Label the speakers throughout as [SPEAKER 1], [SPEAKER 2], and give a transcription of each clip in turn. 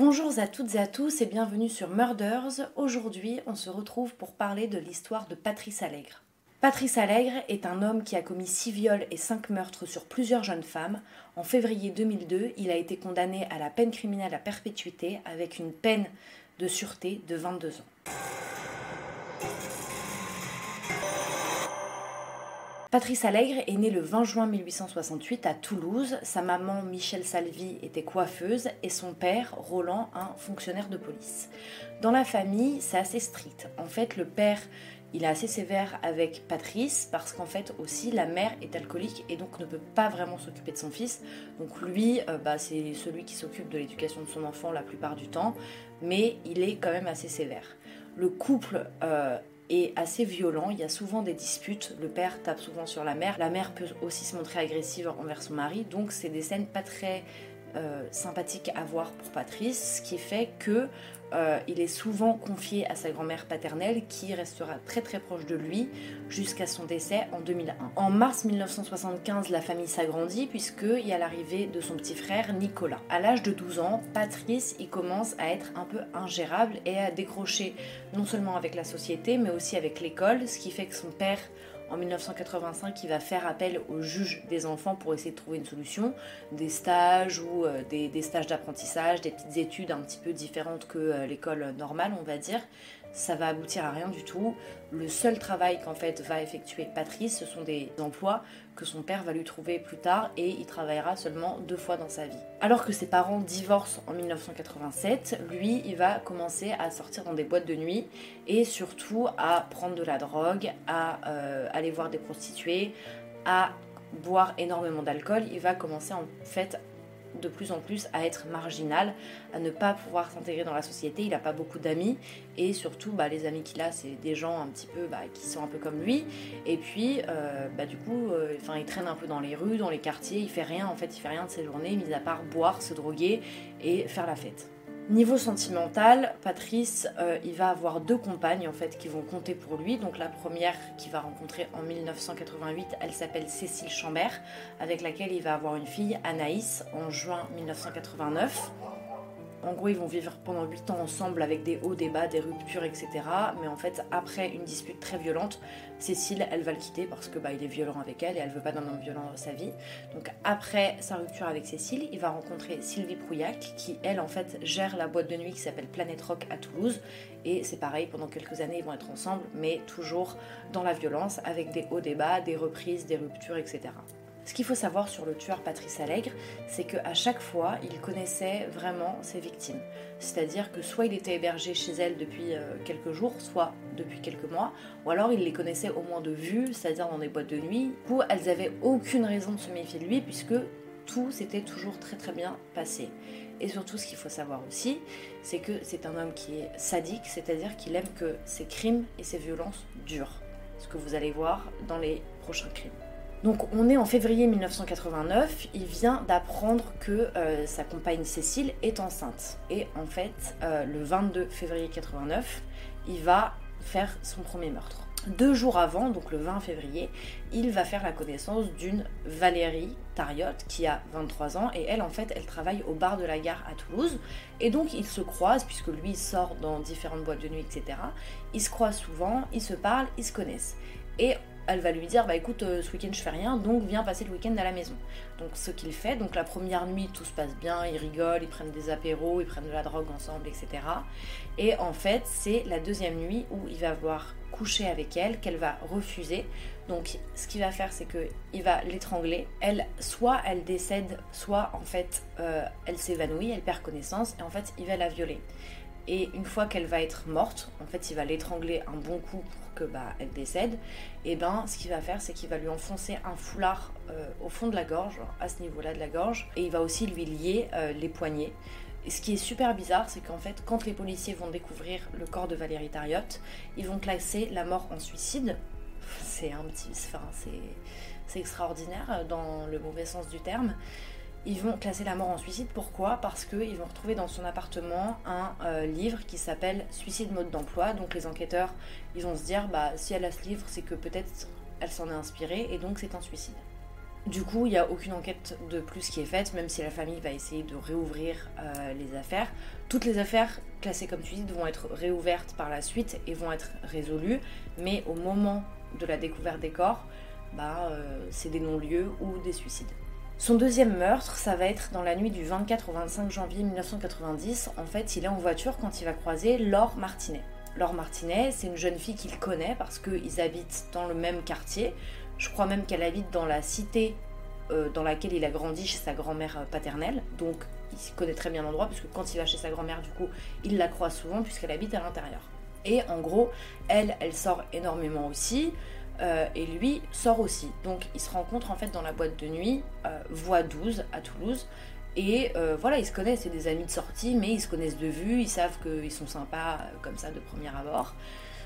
[SPEAKER 1] Bonjour à toutes et à tous et bienvenue sur Murders. Aujourd'hui, on se retrouve pour parler de l'histoire de Patrice Allègre. Patrice Allègre est un homme qui a commis 6 viols et 5 meurtres sur plusieurs jeunes femmes. En février 2002, il a été condamné à la peine criminelle à perpétuité avec une peine de sûreté de 22 ans. Patrice Allègre est né le 20 juin 1868 à Toulouse. Sa maman, Michel Salvi, était coiffeuse et son père, Roland, un fonctionnaire de police. Dans la famille, c'est assez strict. En fait, le père, il est assez sévère avec Patrice parce qu'en fait aussi la mère est alcoolique et donc ne peut pas vraiment s'occuper de son fils. Donc lui, euh, bah, c'est celui qui s'occupe de l'éducation de son enfant la plupart du temps, mais il est quand même assez sévère. Le couple euh, est assez violent. Il y a souvent des disputes. Le père tape souvent sur la mère. La mère peut aussi se montrer agressive envers son mari. Donc c'est des scènes pas très euh, sympathiques à voir pour Patrice, ce qui fait que euh, il est souvent confié à sa grand-mère paternelle qui restera très très proche de lui jusqu'à son décès en 2001. En mars 1975, la famille s'agrandit puisqu'il y a l'arrivée de son petit frère Nicolas. À l'âge de 12 ans, Patrice y commence à être un peu ingérable et à décrocher non seulement avec la société mais aussi avec l'école, ce qui fait que son père en 1985, il va faire appel au juge des enfants pour essayer de trouver une solution, des stages ou euh, des, stages d'apprentissage, des petites études un petit peu différentes que euh, l'école normale, on va dire. Ça va aboutir à rien du tout. Le seul travail qu'en fait va effectuer Patrice, ce sont des emplois que son père va lui trouver plus tard et il travaillera seulement deux fois dans sa vie. Alors que ses parents divorcent en 1987, lui, il va commencer à sortir dans des boîtes de nuit et surtout à prendre de la drogue, à euh, aller voir des prostituées, à boire énormément d'alcool. Il va commencer en fait de plus en plus à être marginal, à ne pas pouvoir s'intégrer dans la société. Il n'a pas beaucoup d'amis et surtout bah, les amis qu'il a, c'est des gens un petit peu bah, qui sont un peu comme lui. Et puis euh, bah, du coup, euh, il traîne un peu dans les rues, dans les quartiers. Il fait rien en fait, il fait rien de ses journées, mis à part boire, se droguer et faire la fête. Niveau sentimental, Patrice, euh, il va avoir deux compagnes en fait qui vont compter pour lui. Donc la première qu'il va rencontrer en 1988, elle s'appelle Cécile Chambert, avec laquelle il va avoir une fille, Anaïs, en juin 1989. En gros, ils vont vivre pendant 8 ans ensemble avec des hauts, des bas, des ruptures, etc. Mais en fait, après une dispute très violente, Cécile, elle va le quitter parce que bah, il est violent avec elle et elle veut pas d'un homme violent dans sa vie. Donc après sa rupture avec Cécile, il va rencontrer Sylvie Prouillac, qui elle en fait gère la boîte de nuit qui s'appelle Planète Rock à Toulouse. Et c'est pareil, pendant quelques années, ils vont être ensemble, mais toujours dans la violence, avec des hauts, des bas, des reprises, des ruptures, etc. Ce qu'il faut savoir sur le tueur Patrice Allègre, c'est qu'à chaque fois, il connaissait vraiment ses victimes. C'est-à-dire que soit il était hébergé chez elle depuis euh, quelques jours, soit depuis quelques mois, ou alors il les connaissait au moins de vue, c'est-à-dire dans des boîtes de nuit, où elles n'avaient aucune raison de se méfier de lui, puisque tout s'était toujours très très bien passé. Et surtout, ce qu'il faut savoir aussi, c'est que c'est un homme qui est sadique, c'est-à-dire qu'il aime que ses crimes et ses violences durent. Ce que vous allez voir dans les prochains crimes. Donc on est en février 1989, il vient d'apprendre que euh, sa compagne Cécile est enceinte. Et en fait, euh, le 22 février 89, il va faire son premier meurtre. Deux jours avant, donc le 20 février, il va faire la connaissance d'une Valérie Tariotte qui a 23 ans et elle en fait elle travaille au bar de la gare à Toulouse et donc ils se croisent puisque lui sort dans différentes boîtes de nuit etc. Ils se croisent souvent, ils se parlent, ils se connaissent. Et elle va lui dire bah écoute euh, ce week-end je fais rien donc viens passer le week-end à la maison. Donc ce qu'il fait, donc la première nuit tout se passe bien, ils rigolent, ils prennent des apéros, ils prennent de la drogue ensemble, etc. Et en fait c'est la deuxième nuit où il va voir coucher avec elle, qu'elle va refuser. Donc ce qu'il va faire c'est que il va l'étrangler. Elle soit elle décède, soit en fait euh, elle s'évanouit, elle perd connaissance et en fait il va la violer. Et une fois qu'elle va être morte, en fait, il va l'étrangler un bon coup pour que bah, elle décède. Et ben, ce qu'il va faire, c'est qu'il va lui enfoncer un foulard euh, au fond de la gorge, à ce niveau-là de la gorge, et il va aussi lui lier euh, les poignets. Et ce qui est super bizarre, c'est qu'en fait, quand les policiers vont découvrir le corps de Valérie Tariotte, ils vont classer la mort en suicide. C'est un petit, enfin, c'est extraordinaire euh, dans le mauvais sens du terme ils vont classer la mort en suicide. Pourquoi? Parce qu'ils vont retrouver dans son appartement un euh, livre qui s'appelle Suicide mode d'emploi. Donc les enquêteurs, ils vont se dire, bah si elle a ce livre, c'est que peut-être elle s'en est inspirée et donc c'est un suicide. Du coup, il n'y a aucune enquête de plus qui est faite, même si la famille va essayer de réouvrir euh, les affaires. Toutes les affaires classées comme dis vont être réouvertes par la suite et vont être résolues, mais au moment de la découverte des corps, bah, euh, c'est des non-lieux ou des suicides. Son deuxième meurtre, ça va être dans la nuit du 24 au 25 janvier 1990. En fait, il est en voiture quand il va croiser Laure Martinet. Laure Martinet, c'est une jeune fille qu'il connaît parce qu'ils habitent dans le même quartier. Je crois même qu'elle habite dans la cité euh, dans laquelle il a grandi chez sa grand-mère euh, paternelle. Donc il connaît très bien l'endroit puisque quand il va chez sa grand-mère, du coup, il la croise souvent puisqu'elle habite à l'intérieur. Et en gros, elle, elle sort énormément aussi. Euh, et lui sort aussi. Donc ils se rencontrent en fait dans la boîte de nuit, Voie 12 à Toulouse. Et voilà, ils se connaissent, c'est des amis de sortie, mais ils se connaissent de vue, ils savent qu'ils sont sympas comme ça de premier abord.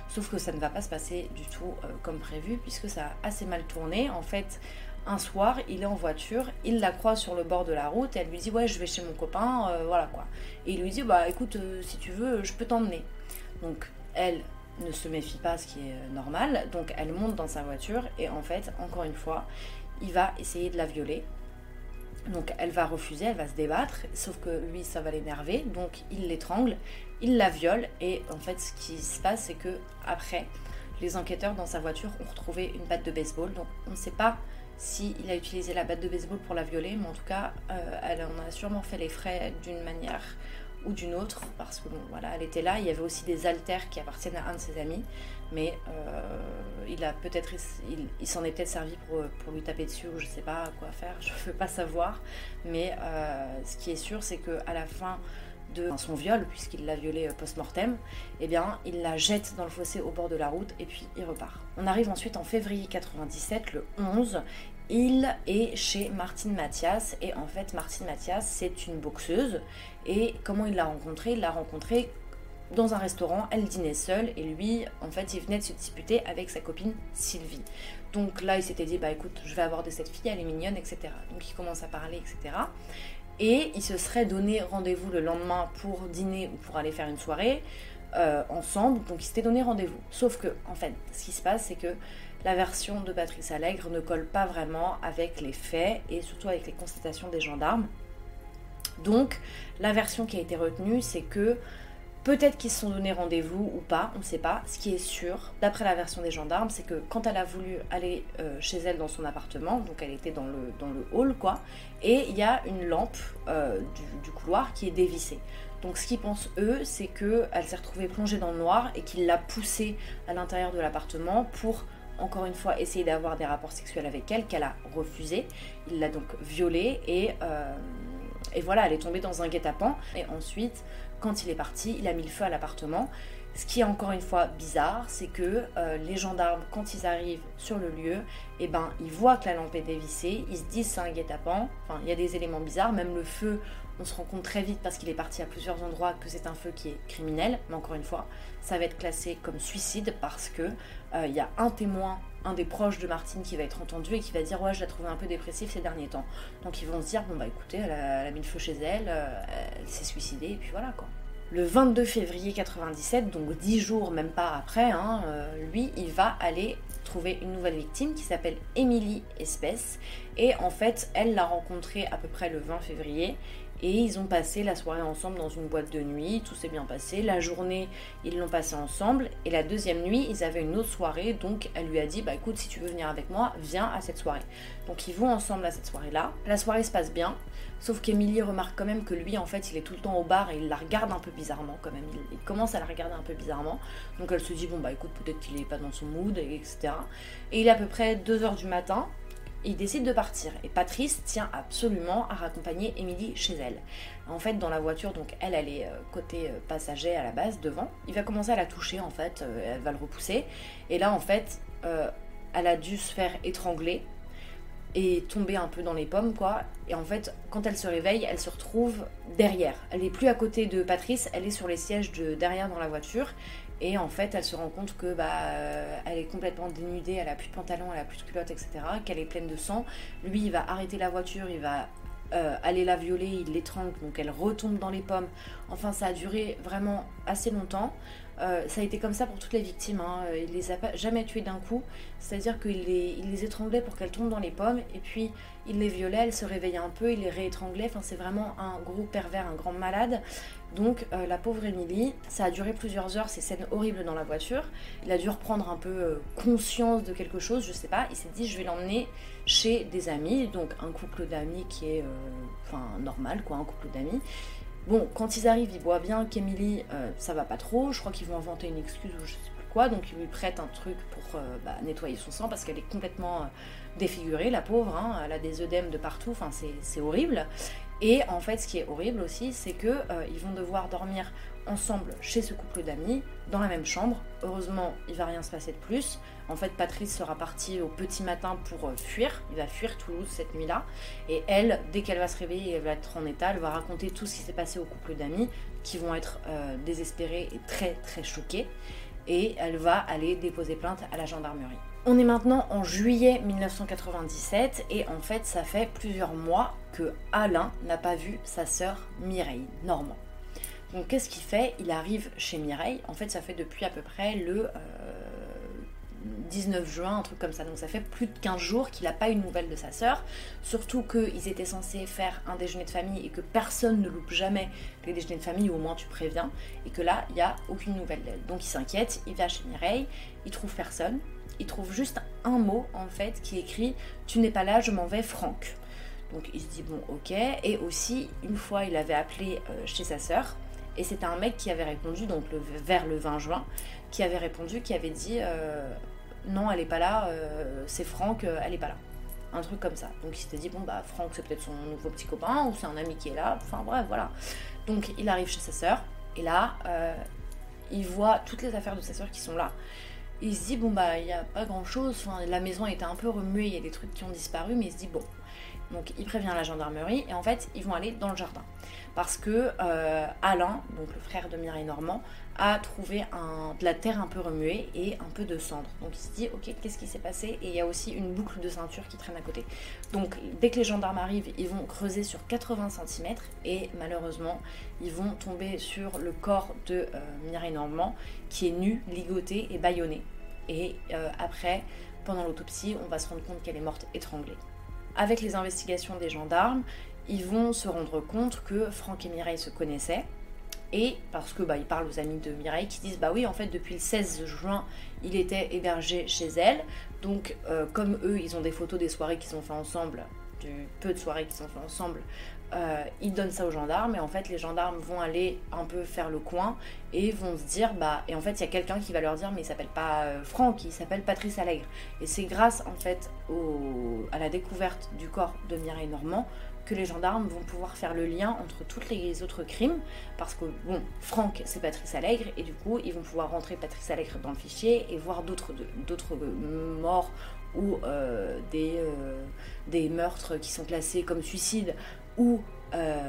[SPEAKER 1] Sauf que ça ne va pas se passer du tout euh, comme prévu puisque ça a assez mal tourné. En fait, un soir, il est en voiture, il la croise sur le bord de la route et elle lui dit ouais je vais chez mon copain, euh, voilà quoi. Et il lui dit bah écoute euh, si tu veux je peux t'emmener. Donc elle ne se méfie pas, ce qui est normal, donc elle monte dans sa voiture et en fait encore une fois il va essayer de la violer. Donc elle va refuser, elle va se débattre, sauf que lui ça va l'énerver, donc il l'étrangle, il la viole et en fait ce qui se passe c'est que après les enquêteurs dans sa voiture ont retrouvé une batte de baseball, donc on ne sait pas s'il a utilisé la batte de baseball pour la violer, mais en tout cas euh, elle en a sûrement fait les frais d'une manière ou d'une autre, parce que bon, voilà, elle était là. Il y avait aussi des haltères qui appartiennent à un de ses amis, mais euh, il a peut-être, il, s'en est peut-être servi pour, pour, lui taper dessus ou je sais pas quoi faire. Je veux pas savoir, mais euh, ce qui est sûr, c'est que à la fin de son viol, puisqu'il l'a violée post-mortem, eh bien, il la jette dans le fossé au bord de la route et puis il repart. On arrive ensuite en février 97, le 11, il est chez Martine Mathias et en fait Martine Mathias c'est une boxeuse et comment il l'a rencontrée? Il l'a rencontrée dans un restaurant, elle dînait seule et lui en fait il venait de se disputer avec sa copine Sylvie. Donc là il s'était dit bah écoute je vais aborder cette fille, elle est mignonne etc. Donc il commence à parler etc. Et il se serait donné rendez-vous le lendemain pour dîner ou pour aller faire une soirée euh, ensemble. Donc il s'était donné rendez-vous. Sauf que en fait ce qui se passe c'est que la version de Patrice Allègre ne colle pas vraiment avec les faits et surtout avec les constatations des gendarmes. Donc, la version qui a été retenue, c'est que peut-être qu'ils se sont donné rendez-vous ou pas, on ne sait pas. Ce qui est sûr, d'après la version des gendarmes, c'est que quand elle a voulu aller euh, chez elle dans son appartement, donc elle était dans le, dans le hall, quoi, et il y a une lampe euh, du, couloir qui est dévissée. Donc ce qu'ils pensent eux, c'est qu'elle s'est retrouvée plongée dans le noir et qu'il l'a poussée à l'intérieur de l'appartement pour encore une fois essayer d'avoir des rapports sexuels avec elle, qu'elle a refusé. Il l'a donc violée et, euh, et voilà, elle est tombée dans un guet-apens. Et ensuite, quand il est parti, il a mis le feu à l'appartement. Ce qui est encore une fois bizarre, c'est que euh, les gendarmes, quand ils arrivent sur le lieu, eh ben, ils voient que la lampe est dévissée, ils se disent c'est un guet-apens. Enfin, il y a des éléments bizarres, même le feu, on se rend compte très vite parce qu'il est parti à plusieurs endroits que c'est un feu qui est criminel. Mais encore une fois, ça va être classé comme suicide parce que il y a un témoin, un des proches de Martine qui va être entendu et qui va dire ouais je l'ai trouvé un peu dépressif ces derniers temps. Donc ils vont se dire bon bah écoutez elle a, mis le feu chez elle, euh, elle s'est suicidée et puis voilà quoi. Le 22 février 97, donc dix jours même pas après, hein, euh, lui il va aller trouver une nouvelle victime qui s'appelle Émilie Espèce et en fait elle l'a rencontrée à peu près le 20 février et ils ont passé la soirée ensemble dans une boîte de nuit, tout s'est bien passé. La journée, ils l'ont passé ensemble. Et la deuxième nuit, ils avaient une autre soirée. Donc elle lui a dit, bah écoute, si tu veux venir avec moi, viens à cette soirée. Donc ils vont ensemble à cette soirée-là. La soirée se passe bien. Sauf qu'Emilie remarque quand même que lui, en fait, il est tout le temps au bar et il la regarde un peu bizarrement quand même. Il, commence à la regarder un peu bizarrement. Donc elle se dit, bon bah écoute, peut-être qu'il est pas dans son mood, etc. Et il est à peu près 2h du matin il décide de partir. Et Patrice tient absolument à raccompagner Émilie chez elle. En fait, dans la voiture, donc elle, elle est euh, côté euh, passager à la base, devant. Il va commencer à la toucher, en fait, euh, elle va le repousser. Et là, en fait, elle a dû se faire étrangler et tomber un peu dans les pommes, quoi. Et en fait, quand elle se réveille, elle se retrouve derrière. Elle n'est plus à côté de Patrice, elle est sur les sièges de derrière dans la voiture. Et en fait, elle se rend compte que bah, euh, elle est complètement dénudée, elle a plus de pantalon, elle a plus de culotte, etc. Qu'elle est pleine de sang. Lui, il va arrêter la voiture, il va euh, aller la violer, il l'étrangle, donc elle retombe dans les pommes. Enfin, ça a duré vraiment assez longtemps. Euh, ça a été comme ça pour toutes les victimes. Hein. Il les a jamais tuées d'un coup. C'est-à-dire qu'il les, il les étranglait pour qu'elles tombent dans les pommes. Et puis, il les violait, elles se réveillaient un peu, il les réétranglait. Enfin, c'est vraiment un gros pervers, un grand malade. Donc, euh, la pauvre Émilie, ça a duré plusieurs heures, ces scènes horribles dans la voiture. Il a dû reprendre un peu euh, conscience de quelque chose, je sais pas. Il s'est dit, je vais l'emmener chez des amis. Donc, un couple d'amis qui est, enfin, normal, quoi, un couple d'amis. Bon, quand ils arrivent, ils voient bien qu'Emily, euh, ça va pas trop. Je crois qu'ils vont inventer une excuse ou je sais plus quoi. Donc ils lui prêtent un truc pour euh, bah, nettoyer son sang parce qu'elle est complètement euh, défigurée, la pauvre. Hein. Elle a des œdèmes de partout. Enfin, c'est horrible. Et en fait, ce qui est horrible aussi, c'est que ils vont devoir dormir ensemble chez ce couple d'amis, dans la même chambre. Heureusement, il va rien se passer de plus. En fait, Patrice sera parti au petit matin pour euh, fuir. Il va fuir Toulouse cette nuit-là. Et elle, dès qu'elle va se réveiller, elle va être en état, elle va raconter tout ce qui s'est passé au couple d'amis, qui vont être euh, désespérés et très très choqués. Et elle va aller déposer plainte à la gendarmerie. On est maintenant en juillet 1997 et en fait ça fait plusieurs mois que Alain n'a pas vu sa sœur Mireille Normand. Donc qu'est-ce qu'il fait? Il arrive chez Mireille. En fait, ça fait depuis à peu près le 19 euh, juin, un truc comme ça. Donc ça fait plus de 15 jours qu'il n'a pas eu de nouvelles de sa sœur. Surtout qu'ils étaient censés faire un déjeuner de famille et que personne ne loupe jamais les déjeuners de famille, ou au moins tu préviens. Et que là, il n'y a aucune nouvelle d'elle. Donc il s'inquiète, il va chez Mireille, il trouve personne. Il trouve juste un mot en fait qui écrit Tu n'es pas là, je m'en vais, Franck. Donc il se dit bon ok. Et aussi, une fois il avait appelé euh, chez sa sœur et c'était un mec qui avait répondu, donc vers le 20 juin, qui avait répondu, qui avait dit euh, non, elle est pas là, euh, c'est Franck, euh, elle est pas là. Un truc comme ça. Donc il s'était dit, bon, bah Franck, c'est peut-être son nouveau petit copain, ou c'est un ami qui est là, enfin bref, voilà. Donc il arrive chez sa sœur, et là, il voit toutes les affaires de sa sœur qui sont là. Il se dit, bon, bah il n'y a pas grand chose, enfin, la maison était un peu remuée, il y a des trucs qui ont disparu, mais il se dit, bon. Donc il prévient la gendarmerie, et en fait, ils vont aller dans le jardin parce que euh, Alain, donc le frère de Mireille Normand, a trouvé de la terre un peu remuée et un peu de cendre. Donc il se dit, ok, qu'est-ce qui s'est passé? Et il y a aussi une boucle de ceinture qui traîne à côté. Donc dès que les gendarmes arrivent, ils vont creuser sur 80 cm et malheureusement, ils vont tomber sur le corps de euh, Mireille Normand qui est nu, ligoté et bâillonné. Et euh, après, pendant l'autopsie, on va se rendre compte qu'elle est morte étranglée. Avec les investigations des gendarmes, ils vont se rendre compte que Franck et Mireille se connaissaient. Et parce que bah, ils parlent aux amis de Mireille qui disent bah oui en fait depuis le 16 juin il était hébergé chez elle. Donc euh, comme eux ils ont des photos des soirées qu'ils ont fait ensemble du peu de soirées qu'ils ont fait ensemble euh, ils donnent ça aux gendarmes. Et en fait les gendarmes vont aller un peu faire le coin et vont se dire bah et en fait il y a quelqu'un qui va leur dire mais il s'appelle pas euh, Franck il s'appelle Patrice Allègre. Et c'est grâce en fait à la découverte du corps de Mireille Normand que les gendarmes vont pouvoir faire le lien entre tous les autres crimes, parce que, bon, Franck, c'est Patrice Allègre, et du coup, ils vont pouvoir rentrer Patrice Allègre dans le fichier et voir d'autres euh, morts ou euh, des, euh, des meurtres qui sont classés comme suicide ou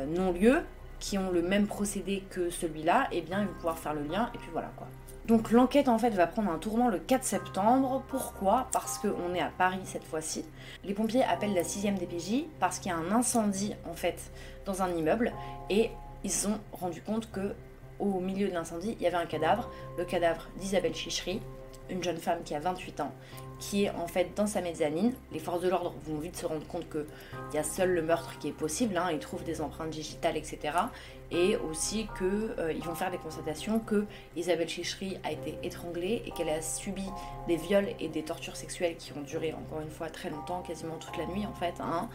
[SPEAKER 1] non-lieu, qui ont le même procédé que celui-là, et eh bien, ils vont pouvoir faire le lien, et puis voilà, quoi. Donc l'enquête en fait va prendre un tournant le 4 septembre. Pourquoi? Parce qu'on est à Paris cette fois-ci. Les pompiers appellent la 6ème DPJ parce qu'il y a un incendie en fait dans un immeuble et ils se sont rendus compte que au milieu de l'incendie, il y avait un cadavre, le cadavre d'Isabelle Chichery, une jeune femme qui a 28 ans, qui est en fait dans sa mezzanine. Les forces de l'ordre vont vite se rendre compte qu'il y a seul le meurtre qui est possible, hein. ils trouvent des empreintes digitales, etc. Et aussi qu'ils euh, vont faire des constatations que Isabelle Chichery a été étranglée et qu'elle a subi des viols et des tortures sexuelles qui ont duré encore une fois très longtemps, quasiment toute la nuit en fait. Hein.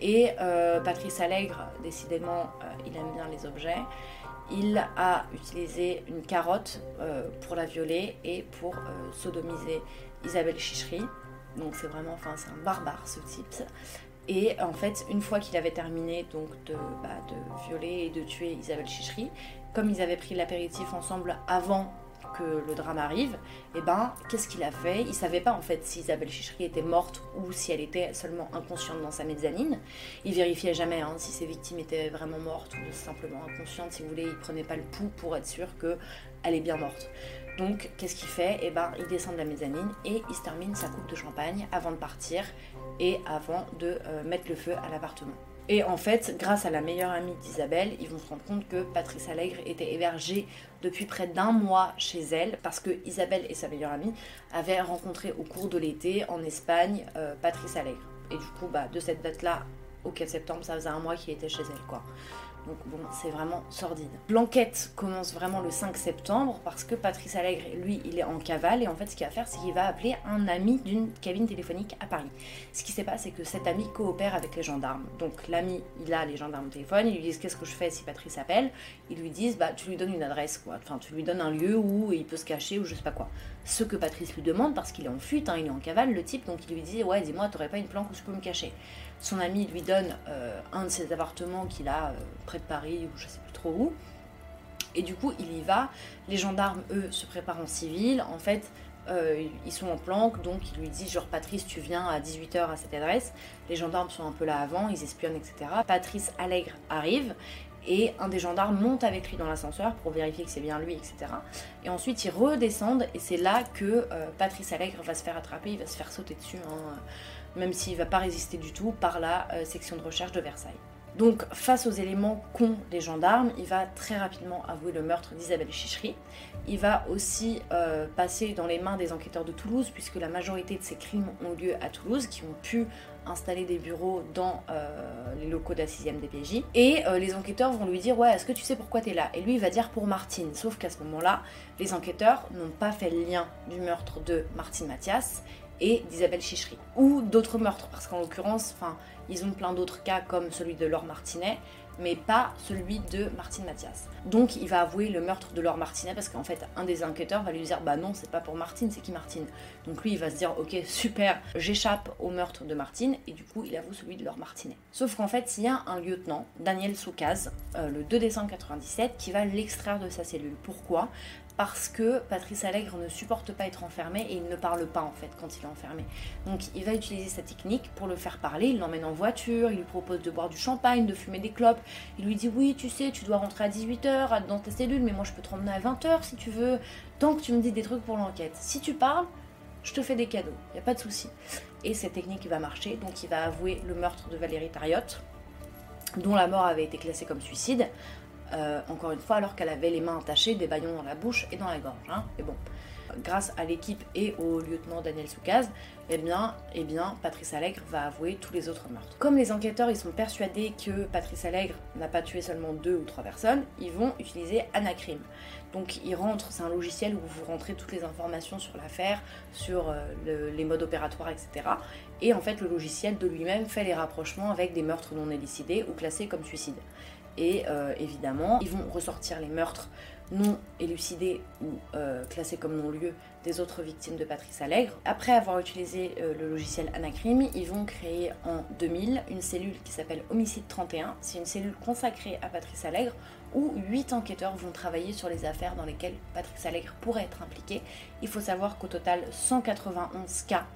[SPEAKER 1] Et euh, Patrice Allègre, décidément, euh, il aime bien les objets il a utilisé une carotte euh, pour la violer et pour euh, sodomiser Isabelle Chichery. Donc c'est vraiment, enfin c'est un barbare ce type. Et en fait, une fois qu'il avait terminé donc de, bah, violer et de tuer Isabelle Chichery, comme ils avaient pris l'apéritif ensemble avant que le drame arrive, et eh ben qu'est-ce qu'il a fait? Il savait pas en fait si Isabelle Chichery était morte ou si elle était seulement inconsciente dans sa mezzanine. Il vérifiait jamais hein, si ses victimes étaient vraiment mortes ou simplement inconscientes. Si vous voulez, il prenait pas le pouls pour être sûr que elle est bien morte. Donc qu'est-ce qu'il fait? Eh ben il descend de la mezzanine et il se termine sa coupe de champagne avant de partir et avant de euh, mettre le feu à l'appartement. Et en fait, grâce à la meilleure amie d'Isabelle, ils vont se rendre compte que Patrice Allègre était hébergée depuis près d'un mois chez elle parce que Isabelle et sa meilleure amie avaient rencontré au cours de l'été en Espagne euh, Patrice Allègre. Et du coup, bah, de cette date-là au 4 septembre, ça faisait un mois qu'il était chez elle, quoi. Donc bon, c'est vraiment sordide. L'enquête commence vraiment le 5 septembre parce que Patrice Allègre, lui, il est en cavale et en fait ce qu'il va faire, c'est qu'il va appeler un ami d'une cabine téléphonique à Paris. Ce qui s'est passé, c'est que cet ami coopère avec les gendarmes. Donc l'ami, il a les gendarmes au téléphone, ils lui disent qu'est-ce que je fais si Patrice appelle? Ils lui disent, bah tu lui donnes une adresse, quoi. Enfin, tu lui donnes un lieu où il peut se cacher ou je sais pas quoi. Ce que Patrice lui demande parce qu'il est en fuite, hein, il est en cavale, le type, donc il lui dit, ouais, dis-moi, t'aurais pas une planque où je peux me cacher? Son ami lui donne euh, un de ses appartements qu'il a euh, près de Paris ou je sais plus trop où. Et du coup, il y va. Les gendarmes, eux, se préparent en civil. En fait, euh, ils sont en planque, donc il lui dit genre Patrice, tu viens à 18h à cette adresse. Les gendarmes sont un peu là avant, ils espionnent, etc. Patrice Allègre arrive et un des gendarmes monte avec lui dans l'ascenseur pour vérifier que c'est bien lui, etc. Et ensuite ils redescendent et c'est là que Patrice Allègre va se faire attraper, il va se faire sauter dessus. Hein même s'il ne va pas résister du tout, par la euh, section de recherche de Versailles. Donc, face aux éléments qu'ont les gendarmes, il va très rapidement avouer le meurtre d'Isabelle Chichery. Il va aussi euh, passer dans les mains des enquêteurs de Toulouse, puisque la majorité de ces crimes ont lieu à Toulouse, qui ont pu installer des bureaux dans euh, les locaux de la 6ème DPJ. Et les enquêteurs vont lui dire Ouais, est-ce que tu sais pourquoi tu es là? Et lui, va dire pour Martine. Sauf qu'à ce moment-là, les enquêteurs n'ont pas fait le lien du meurtre de Martine Mathias et d'Isabelle Chichery. Ou d'autres meurtres, parce qu'en l'occurrence, ils ont plein d'autres cas comme celui de Laure Martinet, mais pas celui de Martine Mathias. Donc il va avouer le meurtre de Laure Martinet parce qu'en fait un des enquêteurs va lui dire bah non c'est pas pour Martine c'est qui Martine? Donc lui il va se dire ok super j'échappe au meurtre de Martine et du coup il avoue celui de Laure Martinet. Sauf qu'en fait il y a un lieutenant Daniel Soukaz euh, le 2 décembre 97 qui va l'extraire de sa cellule. Pourquoi? Parce que Patrice Allègre ne supporte pas être enfermé et il ne parle pas en fait quand il est enfermé. Donc il va utiliser sa technique pour le faire parler, il l'emmène en voiture, il lui propose de boire du champagne, de fumer des clopes, il lui dit oui tu sais tu dois rentrer à 18h dans ta cellule mais moi je peux te ramener à 20h si tu veux, tant que tu me dis des trucs pour l'enquête. Si tu parles, je te fais des cadeaux, il n'y a pas de souci. Et cette technique va marcher, donc il va avouer le meurtre de Valérie Tariotte, dont la mort avait été classée comme suicide. Euh, encore une fois, alors qu'elle avait les mains attachées, des baillons dans la bouche et dans la gorge. Hein. grâce à l'équipe et au lieutenant Daniel Soukaz, eh bien, eh bien, Patrice Allègre va avouer tous les autres meurtres. Comme les enquêteurs ils sont persuadés que Patrice Allègre n'a pas tué seulement deux ou trois personnes, ils vont utiliser Anacrim. Donc ils rentrent, c'est un logiciel où vous rentrez toutes les informations sur l'affaire, sur euh, les modes opératoires, etc. Et en fait, le logiciel de lui-même fait les rapprochements avec des meurtres non élucidés ou classés comme suicides. Et euh, évidemment, ils vont ressortir les meurtres non élucidés ou euh, classés comme non-lieu des autres victimes de Patrice Allègre. Après avoir utilisé euh, le logiciel Anacrim, ils vont créer en 2000 une cellule qui s'appelle Homicide 31. C'est une cellule consacrée à Patrice Allègre où 8 enquêteurs vont travailler sur les affaires dans lesquelles Patrice Allègre pourrait être impliqué. Il faut savoir qu'au total, 191 cas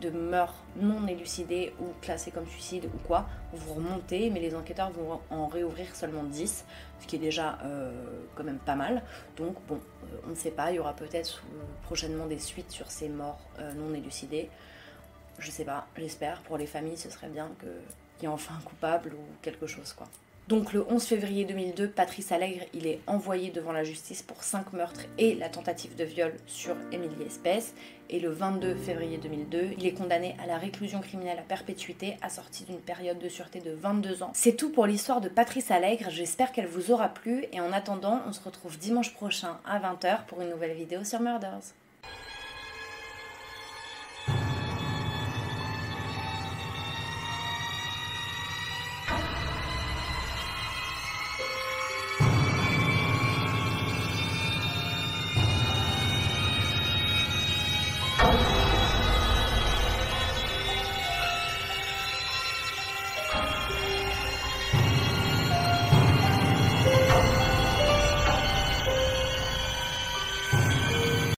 [SPEAKER 1] de meurtres non élucidés ou classés comme suicide ou quoi, vous remontez, mais les enquêteurs vont en réouvrir seulement 10, ce qui est déjà euh, quand même pas mal. Donc bon, euh, on ne sait pas, il y aura peut-être prochainement des suites sur ces morts euh, non élucidées. Je sais pas, j'espère. Pour les familles, ce serait bien qu'il y ait enfin un coupable ou quelque chose quoi. Donc le 11 février 2002, Patrice Allègre, il est envoyé devant la justice pour 5 meurtres et la tentative de viol sur Émilie Espèce. Et le 22 février 2002, il est condamné à la réclusion criminelle à perpétuité, assorti d'une période de sûreté de 22 ans. C'est tout pour l'histoire de Patrice Allègre, j'espère qu'elle vous aura plu et en attendant, on se retrouve dimanche prochain à 20h pour une nouvelle vidéo sur Murders.